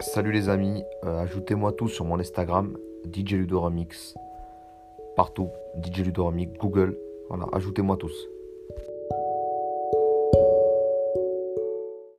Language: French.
Salut les amis, euh, ajoutez-moi tous sur mon Instagram, DJ Ludoremix. Partout, DJ Ludoremix, Google. Voilà, ajoutez-moi tous.